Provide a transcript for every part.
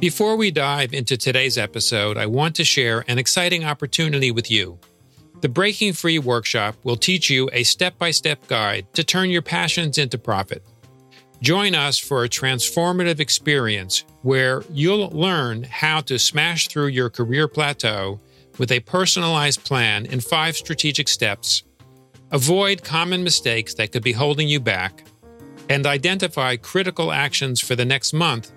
Before we dive into today's episode, I want to share an exciting opportunity with you. The Breaking Free workshop will teach you a step by step guide to turn your passions into profit. Join us for a transformative experience where you'll learn how to smash through your career plateau with a personalized plan in five strategic steps, avoid common mistakes that could be holding you back, and identify critical actions for the next month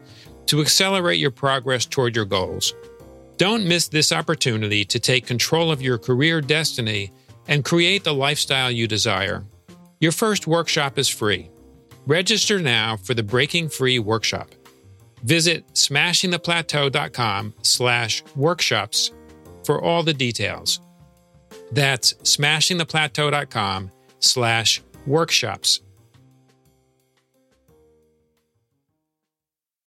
to accelerate your progress toward your goals. Don't miss this opportunity to take control of your career destiny and create the lifestyle you desire. Your first workshop is free. Register now for the Breaking Free workshop. Visit smashingtheplateau.com slash workshops for all the details. That's smashingtheplateau.com slash workshops.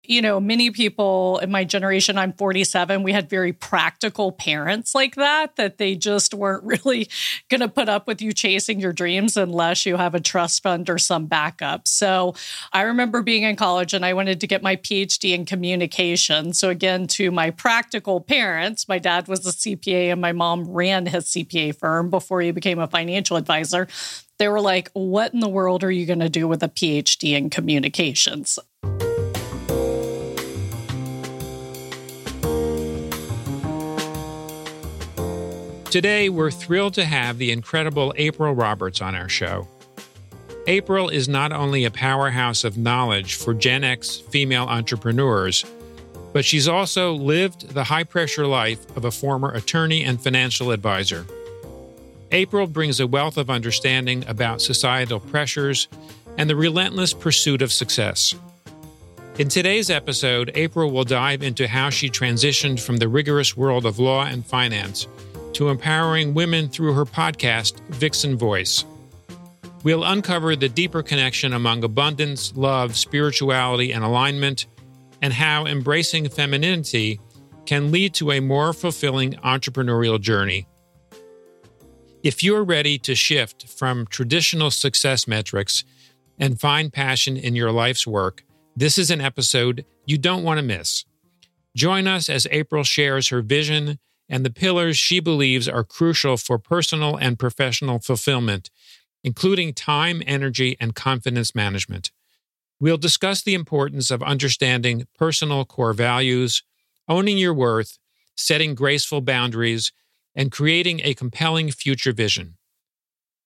You know, many people in my generation, I'm 47, we had very practical parents like that, that they just weren't really going to put up with you chasing your dreams unless you have a trust fund or some backup. So I remember being in college and I wanted to get my PhD in communication. So, again, to my practical parents, my dad was a CPA and my mom ran his CPA firm before he became a financial advisor. They were like, What in the world are you going to do with a PhD in communications? Today, we're thrilled to have the incredible April Roberts on our show. April is not only a powerhouse of knowledge for Gen X female entrepreneurs, but she's also lived the high pressure life of a former attorney and financial advisor. April brings a wealth of understanding about societal pressures and the relentless pursuit of success. In today's episode, April will dive into how she transitioned from the rigorous world of law and finance to empowering women through her podcast, Vixen Voice. We'll uncover the deeper connection among abundance, love, spirituality, and alignment, and how embracing femininity can lead to a more fulfilling entrepreneurial journey. If you're ready to shift from traditional success metrics and find passion in your life's work, this is an episode you don't want to miss. Join us as April shares her vision and the pillars she believes are crucial for personal and professional fulfillment, including time, energy, and confidence management. We'll discuss the importance of understanding personal core values, owning your worth, setting graceful boundaries, and creating a compelling future vision.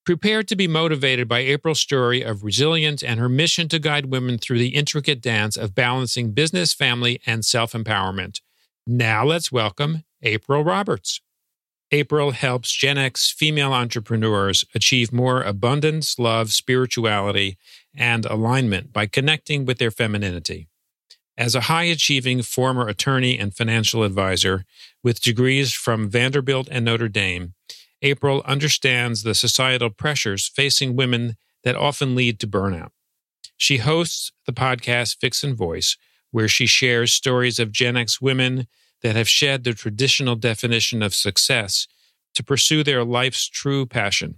Prepare to be motivated by April's story of resilience and her mission to guide women through the intricate dance of balancing business, family, and self empowerment. Now let's welcome April Roberts. April helps Gen X female entrepreneurs achieve more abundance, love, spirituality, and alignment by connecting with their femininity. As a high achieving former attorney and financial advisor with degrees from Vanderbilt and Notre Dame, April understands the societal pressures facing women that often lead to burnout. She hosts the podcast Vixen Voice, where she shares stories of Gen X women that have shed the traditional definition of success to pursue their life's true passion.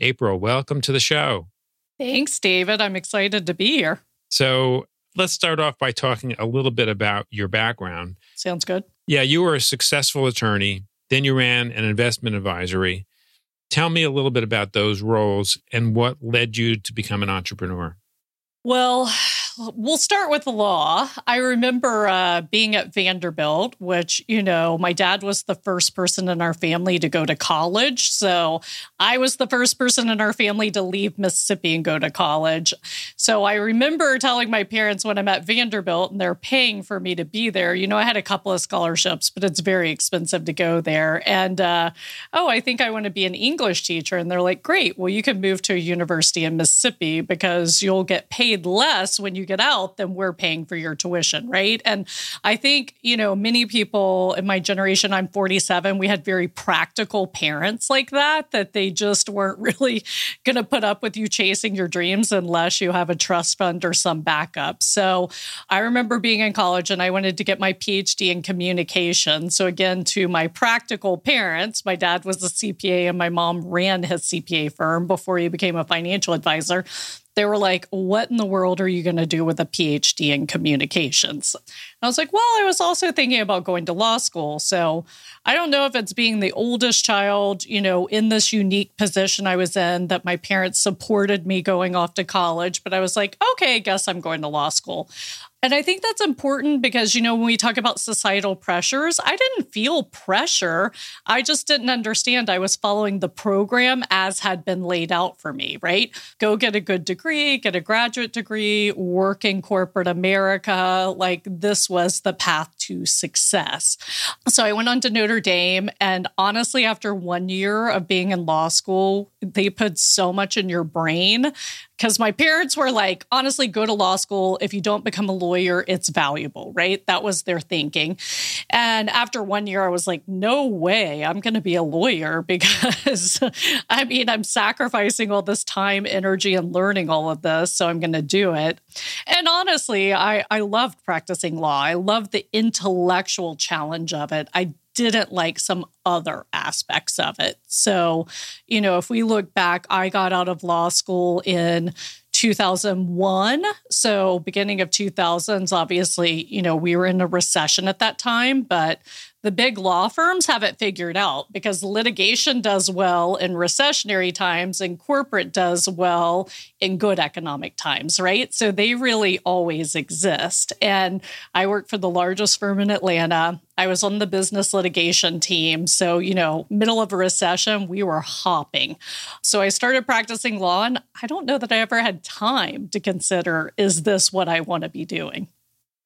April, welcome to the show. Thanks, David. I'm excited to be here. So, let's start off by talking a little bit about your background. Sounds good. Yeah, you were a successful attorney, then you ran an investment advisory. Tell me a little bit about those roles and what led you to become an entrepreneur. Well, we'll start with the law. I remember uh, being at Vanderbilt, which, you know, my dad was the first person in our family to go to college. So I was the first person in our family to leave Mississippi and go to college. So I remember telling my parents when I'm at Vanderbilt and they're paying for me to be there, you know, I had a couple of scholarships, but it's very expensive to go there. And, uh, oh, I think I want to be an English teacher. And they're like, great. Well, you can move to a university in Mississippi because you'll get paid less when you you get out, than we're paying for your tuition, right? And I think, you know, many people in my generation, I'm 47, we had very practical parents like that, that they just weren't really going to put up with you chasing your dreams unless you have a trust fund or some backup. So I remember being in college and I wanted to get my PhD in communication. So again, to my practical parents, my dad was a CPA and my mom ran his CPA firm before he became a financial advisor they were like, What in the world are you going to do with a PhD in communications? And I was like, Well, I was also thinking about going to law school. So I don't know if it's being the oldest child, you know, in this unique position I was in that my parents supported me going off to college, but I was like, Okay, I guess I'm going to law school. And I think that's important because, you know, when we talk about societal pressures, I didn't feel pressure. I just didn't understand. I was following the program as had been laid out for me, right? Go get a good degree, get a graduate degree, work in corporate America. Like this was the path to success. So I went on to Notre Dame. And honestly, after one year of being in law school, they put so much in your brain because my parents were like, honestly, go to law school. If you don't become a lawyer, it's valuable, right? That was their thinking. And after one year, I was like, no way, I'm going to be a lawyer because I mean, I'm sacrificing all this time, energy, and learning all of this. So I'm going to do it. And honestly, I, I loved practicing law. I loved the intellectual challenge of it. I didn't like some other aspects of it. So, you know, if we look back, I got out of law school in 2001. So, beginning of 2000s, obviously, you know, we were in a recession at that time, but the big law firms have it figured out because litigation does well in recessionary times and corporate does well in good economic times, right? So they really always exist. And I work for the largest firm in Atlanta. I was on the business litigation team. So, you know, middle of a recession, we were hopping. So I started practicing law, and I don't know that I ever had time to consider is this what I want to be doing?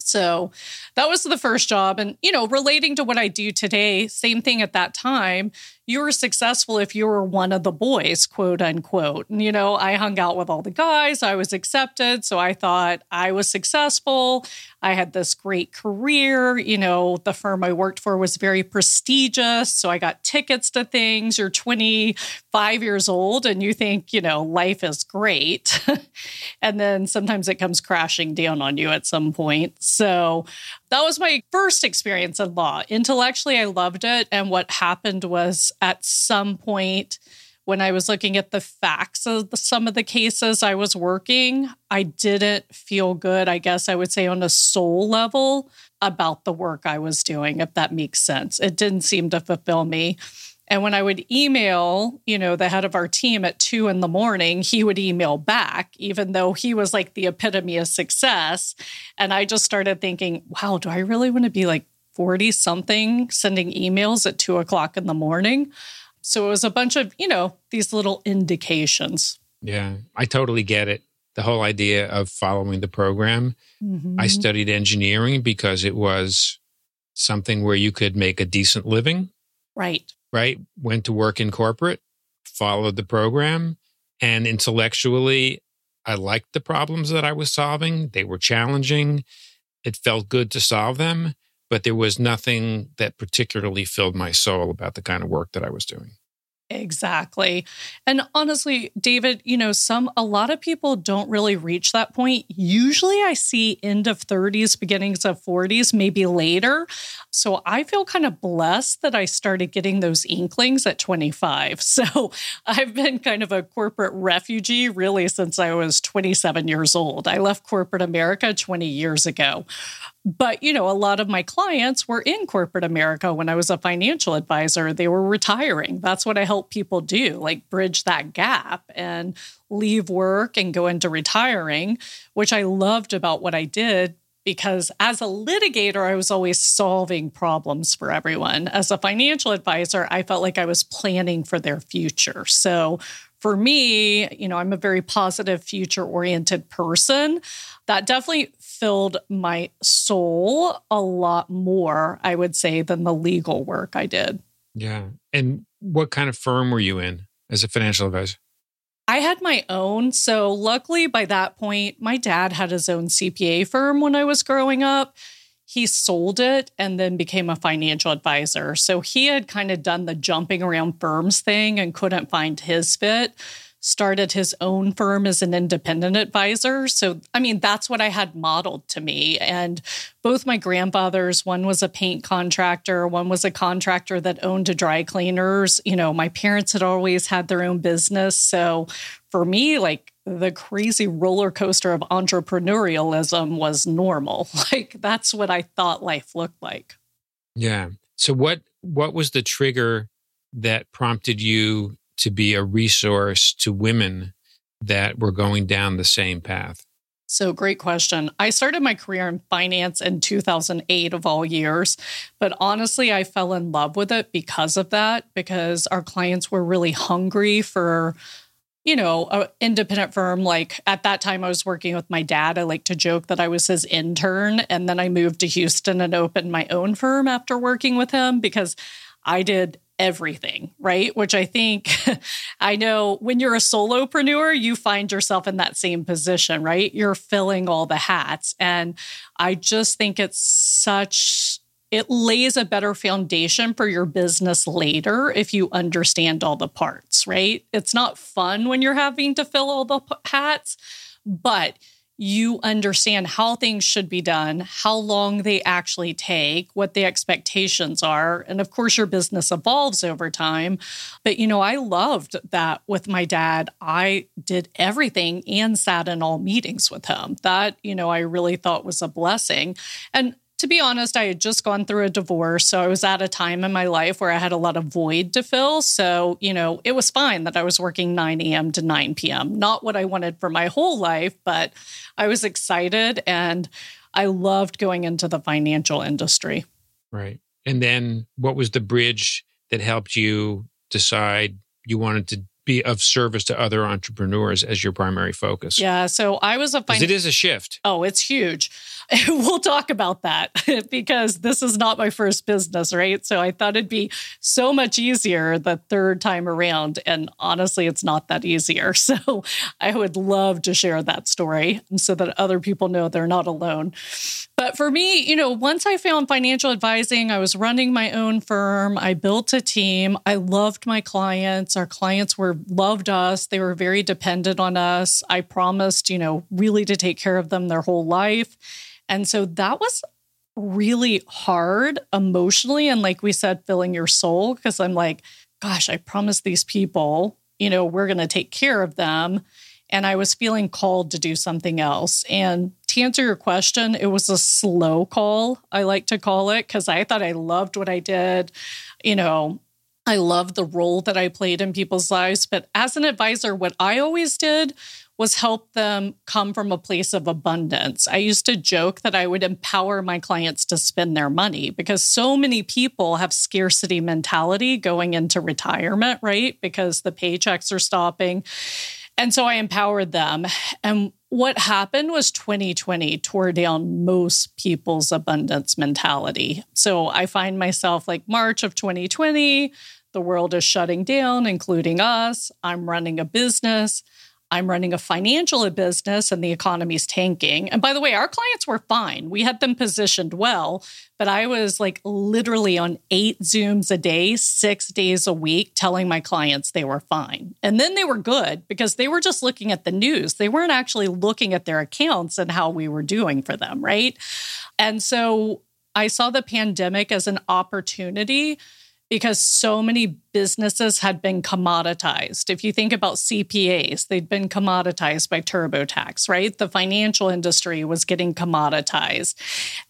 So that was the first job. And, you know, relating to what I do today, same thing at that time you were successful if you were one of the boys, quote unquote. And, you know, I hung out with all the guys, I was accepted. So I thought I was successful. I had this great career. You know, the firm I worked for was very prestigious. So I got tickets to things. You're 25 years old and you think, you know, life is great. and then sometimes it comes crashing down on you at some point. So that was my first experience in law. Intellectually, I loved it. And what happened was at some point, when I was looking at the facts of some of the cases I was working, I didn't feel good, I guess I would say, on a soul level about the work I was doing, if that makes sense. It didn't seem to fulfill me. And when I would email, you know, the head of our team at two in the morning, he would email back, even though he was like the epitome of success. And I just started thinking, wow, do I really want to be like 40 something sending emails at two o'clock in the morning? So it was a bunch of, you know, these little indications. Yeah, I totally get it. The whole idea of following the program. Mm-hmm. I studied engineering because it was something where you could make a decent living. Right right? Went to work in corporate, followed the program, and intellectually, I liked the problems that I was solving. They were challenging. It felt good to solve them, but there was nothing that particularly filled my soul about the kind of work that I was doing. Exactly. And honestly, David, you know, some a lot of people don't really reach that point. Usually I see end of 30s, beginnings of 40s, maybe later. So I feel kind of blessed that I started getting those inklings at 25. So I've been kind of a corporate refugee really since I was 27 years old. I left corporate America 20 years ago. But, you know, a lot of my clients were in corporate America when I was a financial advisor. They were retiring. That's what I help people do, like bridge that gap and leave work and go into retiring, which I loved about what I did because as a litigator, I was always solving problems for everyone. As a financial advisor, I felt like I was planning for their future. So for me, you know, I'm a very positive, future oriented person. That definitely filled my soul a lot more, I would say, than the legal work I did. Yeah. And what kind of firm were you in as a financial advisor? I had my own. So, luckily, by that point, my dad had his own CPA firm when I was growing up. He sold it and then became a financial advisor. So, he had kind of done the jumping around firms thing and couldn't find his fit started his own firm as an independent advisor. So, I mean, that's what I had modeled to me. And both my grandfathers, one was a paint contractor, one was a contractor that owned a dry cleaners. You know, my parents had always had their own business. So, for me, like, the crazy roller coaster of entrepreneurialism was normal. Like that's what I thought life looked like. Yeah. So what what was the trigger that prompted you to be a resource to women that were going down the same path? So, great question. I started my career in finance in 2008, of all years. But honestly, I fell in love with it because of that, because our clients were really hungry for, you know, an independent firm. Like at that time, I was working with my dad. I like to joke that I was his intern. And then I moved to Houston and opened my own firm after working with him because I did everything, right? Which I think I know when you're a solopreneur, you find yourself in that same position, right? You're filling all the hats. And I just think it's such it lays a better foundation for your business later if you understand all the parts, right? It's not fun when you're having to fill all the hats, but you understand how things should be done, how long they actually take, what the expectations are. And of course, your business evolves over time. But, you know, I loved that with my dad. I did everything and sat in all meetings with him. That, you know, I really thought was a blessing. And to be honest, I had just gone through a divorce. So I was at a time in my life where I had a lot of void to fill. So, you know, it was fine that I was working 9 a.m. to 9 p.m. Not what I wanted for my whole life, but I was excited and I loved going into the financial industry. Right. And then what was the bridge that helped you decide you wanted to be of service to other entrepreneurs as your primary focus? Yeah. So I was a fin- it is a shift. Oh, it's huge. we'll talk about that because this is not my first business, right? So I thought it'd be so much easier the third time around. And honestly, it's not that easier. So I would love to share that story so that other people know they're not alone. But for me, you know, once I found financial advising, I was running my own firm. I built a team. I loved my clients. Our clients were loved us. They were very dependent on us. I promised, you know, really to take care of them their whole life. And so that was really hard emotionally. And like we said, filling your soul, because I'm like, gosh, I promised these people, you know, we're going to take care of them. And I was feeling called to do something else. And to answer your question, it was a slow call, I like to call it, because I thought I loved what I did. You know, I love the role that I played in people's lives. But as an advisor, what I always did was help them come from a place of abundance. I used to joke that I would empower my clients to spend their money because so many people have scarcity mentality going into retirement, right? Because the paychecks are stopping. And so I empowered them. And what happened was 2020 tore down most people's abundance mentality. So I find myself like March of 2020, the world is shutting down, including us. I'm running a business. I'm running a financial business and the economy's tanking. And by the way, our clients were fine. We had them positioned well, but I was like literally on eight Zooms a day, six days a week, telling my clients they were fine. And then they were good because they were just looking at the news. They weren't actually looking at their accounts and how we were doing for them, right? And so I saw the pandemic as an opportunity because so many businesses had been commoditized. If you think about CPAs, they'd been commoditized by TurboTax, right? The financial industry was getting commoditized.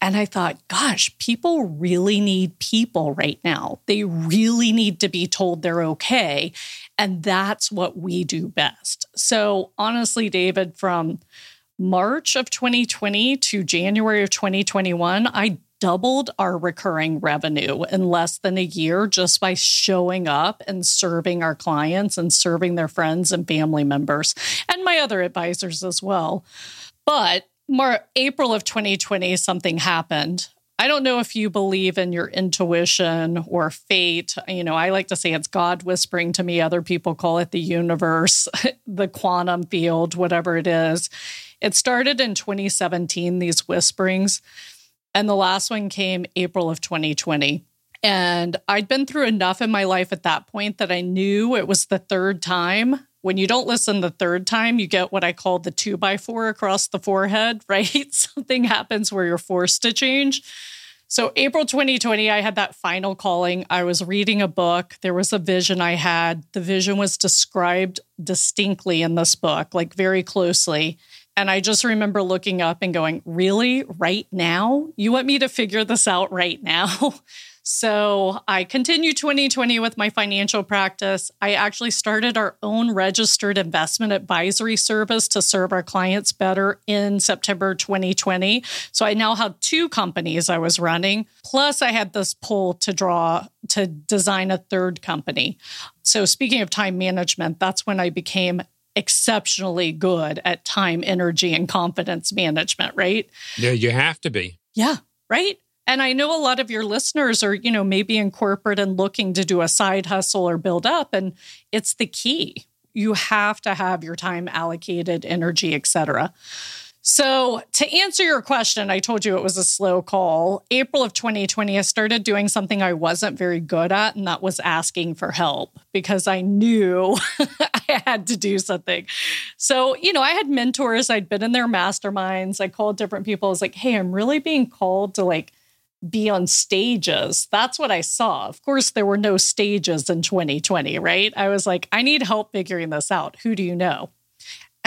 And I thought, gosh, people really need people right now. They really need to be told they're okay. And that's what we do best. So, honestly, David, from March of 2020 to January of 2021, I doubled our recurring revenue in less than a year just by showing up and serving our clients and serving their friends and family members and my other advisors as well. But more April of 2020 something happened. I don't know if you believe in your intuition or fate. You know, I like to say it's God whispering to me. Other people call it the universe, the quantum field, whatever it is. It started in 2017, these whisperings. And the last one came April of 2020. And I'd been through enough in my life at that point that I knew it was the third time. When you don't listen the third time, you get what I call the two by four across the forehead, right? Something happens where you're forced to change. So, April 2020, I had that final calling. I was reading a book. There was a vision I had. The vision was described distinctly in this book, like very closely. And I just remember looking up and going, Really? Right now? You want me to figure this out right now? So I continued 2020 with my financial practice. I actually started our own registered investment advisory service to serve our clients better in September 2020. So I now have two companies I was running. Plus, I had this pull to draw to design a third company. So, speaking of time management, that's when I became exceptionally good at time, energy, and confidence management, right? Yeah, you have to be. Yeah, right? And I know a lot of your listeners are, you know, maybe in corporate and looking to do a side hustle or build up. And it's the key. You have to have your time allocated, energy, etc. So, to answer your question, I told you it was a slow call. April of 2020, I started doing something I wasn't very good at, and that was asking for help because I knew I had to do something. So, you know, I had mentors, I'd been in their masterminds. I called different people. I was like, hey, I'm really being called to like be on stages. That's what I saw. Of course, there were no stages in 2020, right? I was like, I need help figuring this out. Who do you know?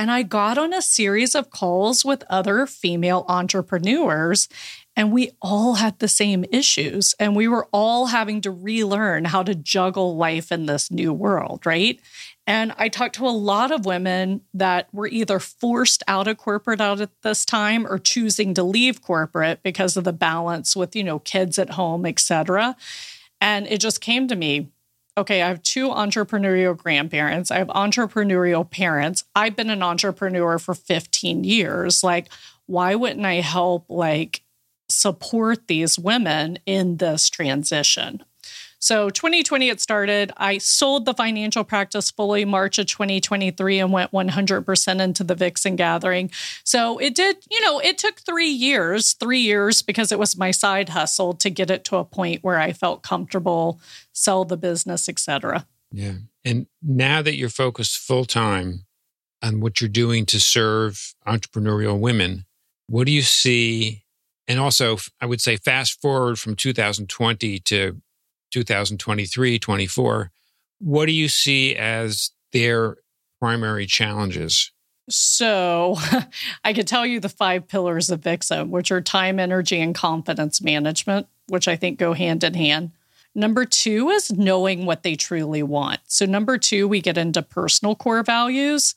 And I got on a series of calls with other female entrepreneurs, and we all had the same issues. And we were all having to relearn how to juggle life in this new world, right? And I talked to a lot of women that were either forced out of corporate out at this time or choosing to leave corporate because of the balance with, you know, kids at home, et cetera. And it just came to me okay, I have two entrepreneurial grandparents. I have entrepreneurial parents. I've been an entrepreneur for 15 years. Like, why wouldn't I help, like, support these women in this transition? So 2020 it started. I sold the financial practice fully March of 2023 and went 100% into the Vixen gathering. So it did, you know, it took 3 years, 3 years because it was my side hustle to get it to a point where I felt comfortable sell the business, etc. Yeah. And now that you're focused full time on what you're doing to serve entrepreneurial women, what do you see and also I would say fast forward from 2020 to 2023, 24. What do you see as their primary challenges? So, I could tell you the five pillars of Vixen, which are time, energy, and confidence management, which I think go hand in hand. Number two is knowing what they truly want. So, number two, we get into personal core values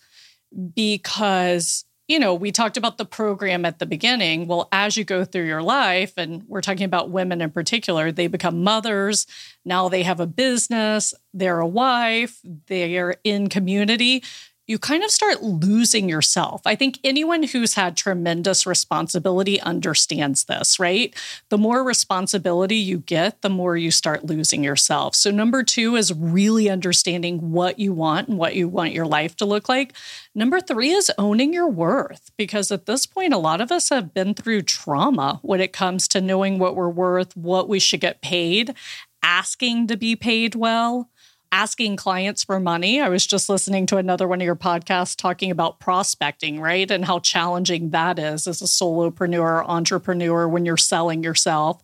because you know, we talked about the program at the beginning. Well, as you go through your life, and we're talking about women in particular, they become mothers. Now they have a business, they're a wife, they are in community you kind of start losing yourself. I think anyone who's had tremendous responsibility understands this, right? The more responsibility you get, the more you start losing yourself. So, number two is really understanding what you want and what you want your life to look like. Number three is owning your worth, because at this point, a lot of us have been through trauma when it comes to knowing what we're worth, what we should get paid, asking to be paid well asking clients for money. I was just listening to another one of your podcasts talking about prospecting, right? And how challenging that is as a solopreneur, entrepreneur when you're selling yourself.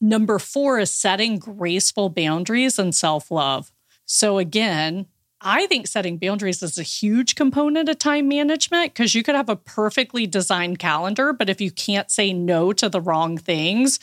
Number four is setting graceful boundaries and self love. So, again, I think setting boundaries is a huge component of time management because you could have a perfectly designed calendar, but if you can't say no to the wrong things,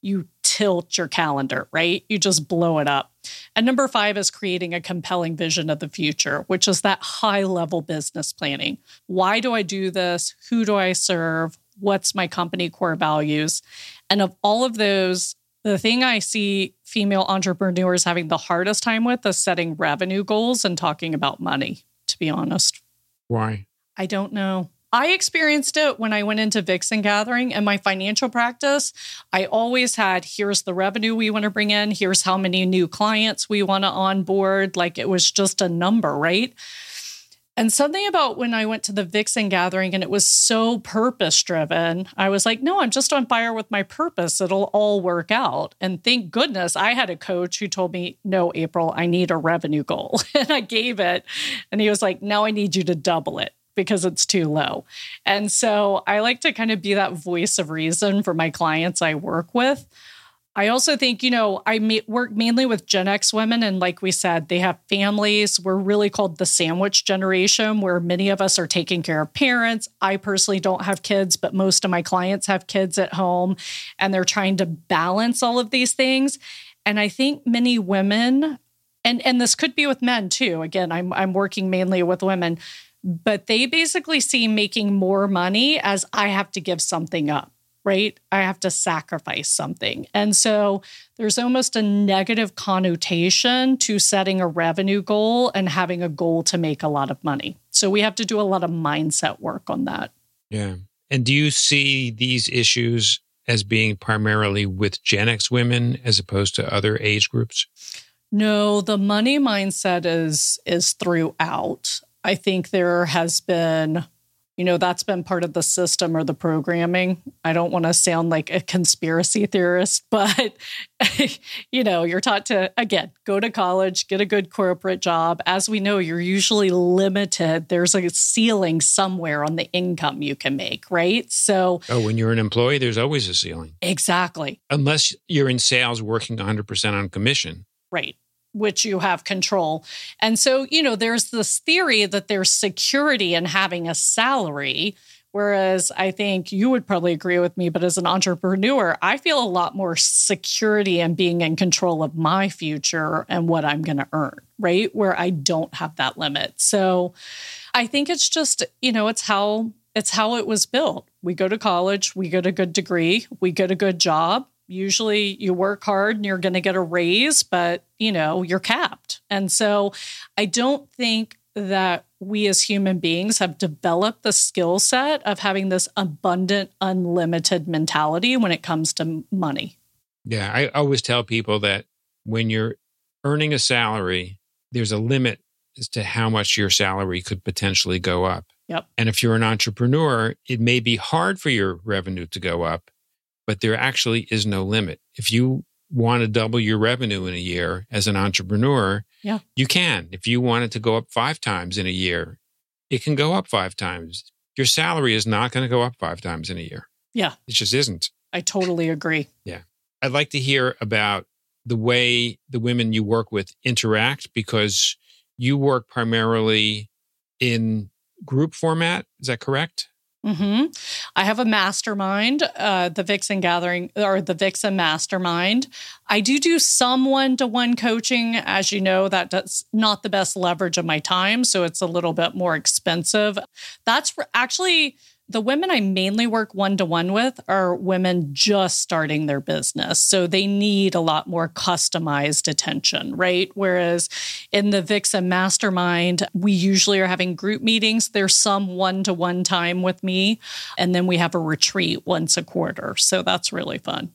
you tilt your calendar, right? You just blow it up. And number five is creating a compelling vision of the future, which is that high level business planning. Why do I do this? Who do I serve? What's my company core values? And of all of those, the thing I see female entrepreneurs having the hardest time with is setting revenue goals and talking about money, to be honest. Why? I don't know. I experienced it when I went into Vixen Gathering and my financial practice. I always had here's the revenue we want to bring in, here's how many new clients we want to onboard. Like it was just a number, right? And something about when I went to the Vixen gathering and it was so purpose driven, I was like, no, I'm just on fire with my purpose. It'll all work out. And thank goodness I had a coach who told me, no, April, I need a revenue goal. and I gave it. And he was like, now I need you to double it because it's too low. And so I like to kind of be that voice of reason for my clients I work with. I also think, you know, I work mainly with Gen X women. And like we said, they have families. We're really called the sandwich generation, where many of us are taking care of parents. I personally don't have kids, but most of my clients have kids at home and they're trying to balance all of these things. And I think many women, and, and this could be with men too. Again, I'm, I'm working mainly with women, but they basically see making more money as I have to give something up right? I have to sacrifice something. And so there's almost a negative connotation to setting a revenue goal and having a goal to make a lot of money. So we have to do a lot of mindset work on that. Yeah. And do you see these issues as being primarily with Gen X women as opposed to other age groups? No, the money mindset is is throughout. I think there has been you know that's been part of the system or the programming. I don't want to sound like a conspiracy theorist but you know you're taught to again go to college get a good corporate job. As we know you're usually limited. There's a ceiling somewhere on the income you can make right? So oh when you're an employee there's always a ceiling. Exactly. Unless you're in sales working 100% on commission. Right which you have control. And so, you know, there's this theory that there's security in having a salary. Whereas I think you would probably agree with me, but as an entrepreneur, I feel a lot more security in being in control of my future and what I'm going to earn, right? Where I don't have that limit. So I think it's just, you know, it's how it's how it was built. We go to college, we get a good degree, we get a good job, usually you work hard and you're going to get a raise, but you know, you're capped. And so I don't think that we as human beings have developed the skill set of having this abundant, unlimited mentality when it comes to money. Yeah, I always tell people that when you're earning a salary, there's a limit as to how much your salary could potentially go up. Yep. And if you're an entrepreneur, it may be hard for your revenue to go up but there actually is no limit. If you want to double your revenue in a year as an entrepreneur, yeah. you can. If you want it to go up five times in a year, it can go up five times. Your salary is not going to go up five times in a year. Yeah. It just isn't. I totally agree. Yeah. I'd like to hear about the way the women you work with interact because you work primarily in group format. Is that correct? Mm-hmm. I have a mastermind, uh, the Vixen Gathering or the Vixen Mastermind. I do do some one to one coaching. As you know, that not the best leverage of my time. So it's a little bit more expensive. That's actually the women I mainly work one to one with are women just starting their business. So they need a lot more customized attention, right? Whereas in the Vixen Mastermind, we usually are having group meetings. There's some one to one time with me. And then we have a retreat once a quarter. So that's really fun.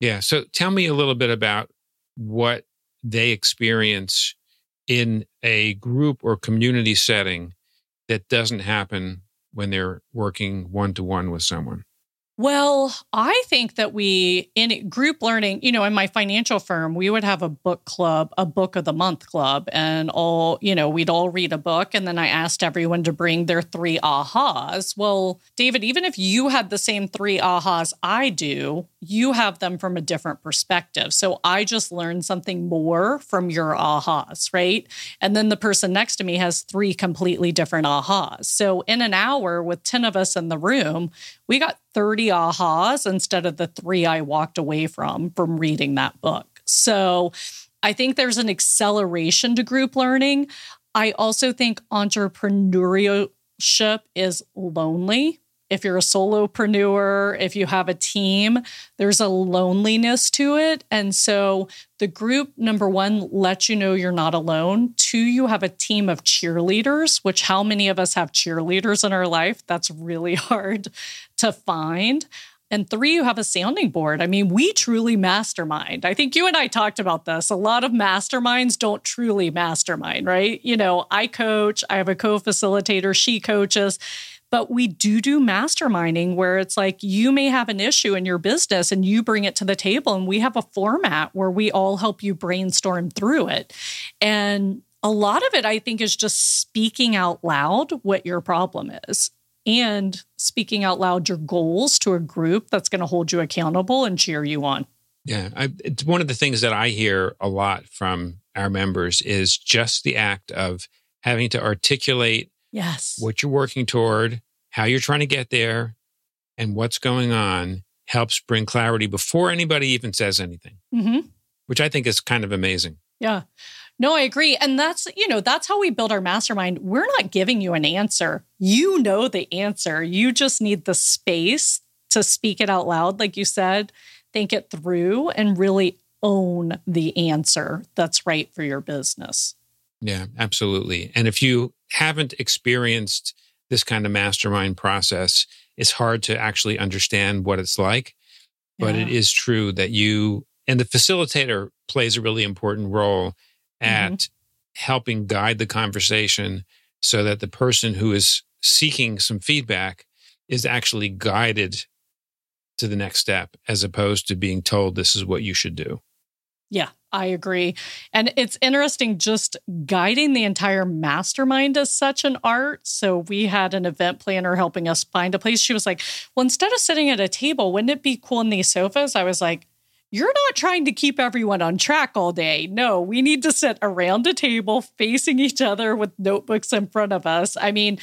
Yeah. So tell me a little bit about what they experience in a group or community setting that doesn't happen when they're working one to one with someone? Well, I think that we, in group learning, you know, in my financial firm, we would have a book club, a book of the month club, and all, you know, we'd all read a book. And then I asked everyone to bring their three ahas. Well, David, even if you had the same three ahas I do, you have them from a different perspective. So I just learned something more from your ahas, right? And then the person next to me has three completely different ahas. So in an hour with 10 of us in the room, we got 30 ahas instead of the three I walked away from from reading that book. So I think there's an acceleration to group learning. I also think entrepreneurship is lonely if you're a solopreneur, if you have a team, there's a loneliness to it. And so the group, number one, lets you know you're not alone. Two, you have a team of cheerleaders, which how many of us have cheerleaders in our life? That's really hard to find. And three, you have a sounding board. I mean, we truly mastermind. I think you and I talked about this. A lot of masterminds don't truly mastermind, right? You know, I coach, I have a co facilitator, she coaches but we do do masterminding where it's like you may have an issue in your business and you bring it to the table, and we have a format where we all help you brainstorm through it. And a lot of it, I think, is just speaking out loud what your problem is and speaking out loud your goals to a group that's going to hold you accountable and cheer you on. Yeah, I, it's one of the things that I hear a lot from our members is just the act of having to articulate yes what you're working toward, how you're trying to get there, and what's going on helps bring clarity before anybody even says anything, mm-hmm. which I think is kind of amazing. Yeah. No, I agree. And that's, you know, that's how we build our mastermind. We're not giving you an answer. You know the answer. You just need the space to speak it out loud, like you said, think it through, and really own the answer that's right for your business. Yeah, absolutely. And if you haven't experienced this kind of mastermind process, it's hard to actually understand what it's like. But yeah. it is true that you and the facilitator plays a really important role at mm-hmm. helping guide the conversation so that the person who is seeking some feedback is actually guided to the next step as opposed to being told this is what you should do. Yeah, I agree. And it's interesting just guiding the entire mastermind is such an art. So we had an event planner helping us find a place. She was like, Well, instead of sitting at a table, wouldn't it be cool in these sofas? I was like, you're not trying to keep everyone on track all day. No, we need to sit around a table facing each other with notebooks in front of us. I mean,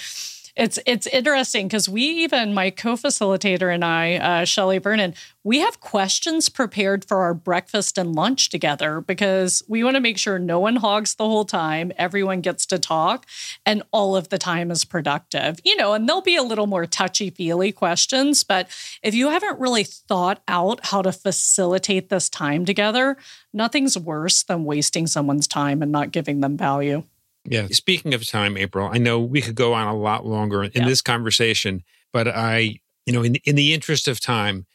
it's it's interesting because we even my co-facilitator and I, uh, Shelly Vernon, we have questions prepared for our breakfast and lunch together because we want to make sure no one hogs the whole time, everyone gets to talk, and all of the time is productive. You know, and there'll be a little more touchy feely questions, but if you haven't really thought out how to facilitate this time together, nothing's worse than wasting someone's time and not giving them value. Yeah. Speaking of time, April, I know we could go on a lot longer in yeah. this conversation, but I, you know, in in the interest of time,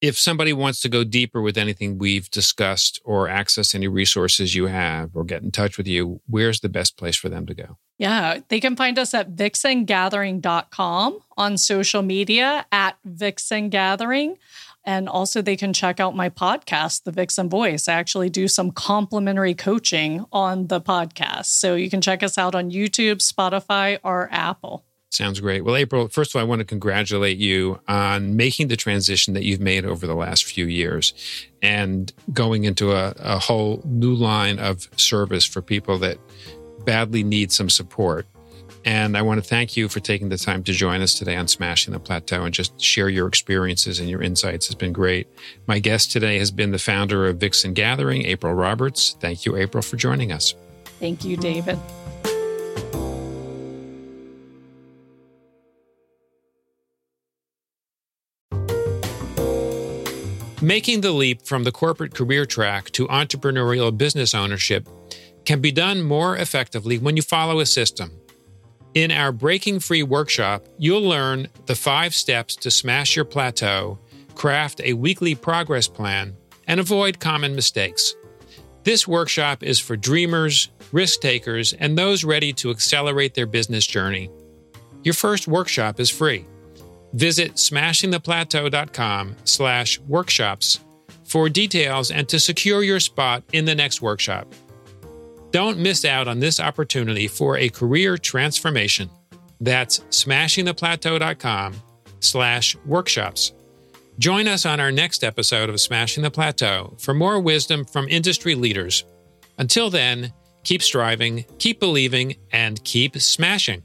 if somebody wants to go deeper with anything we've discussed or access any resources you have or get in touch with you, where's the best place for them to go? Yeah, they can find us at vixengathering.com on social media at vixengathering. And also, they can check out my podcast, The Vixen Voice. I actually do some complimentary coaching on the podcast. So you can check us out on YouTube, Spotify, or Apple. Sounds great. Well, April, first of all, I want to congratulate you on making the transition that you've made over the last few years and going into a, a whole new line of service for people that badly need some support. And I want to thank you for taking the time to join us today on Smashing the Plateau and just share your experiences and your insights. It's been great. My guest today has been the founder of Vixen Gathering, April Roberts. Thank you, April, for joining us. Thank you, David. Making the leap from the corporate career track to entrepreneurial business ownership can be done more effectively when you follow a system. In our Breaking Free workshop, you'll learn the five steps to smash your plateau, craft a weekly progress plan, and avoid common mistakes. This workshop is for dreamers, risk takers, and those ready to accelerate their business journey. Your first workshop is free. Visit smashingtheplateau.com slash workshops for details and to secure your spot in the next workshop. Don't miss out on this opportunity for a career transformation. That's smashingtheplateau.com slash workshops. Join us on our next episode of Smashing the Plateau for more wisdom from industry leaders. Until then, keep striving, keep believing, and keep smashing.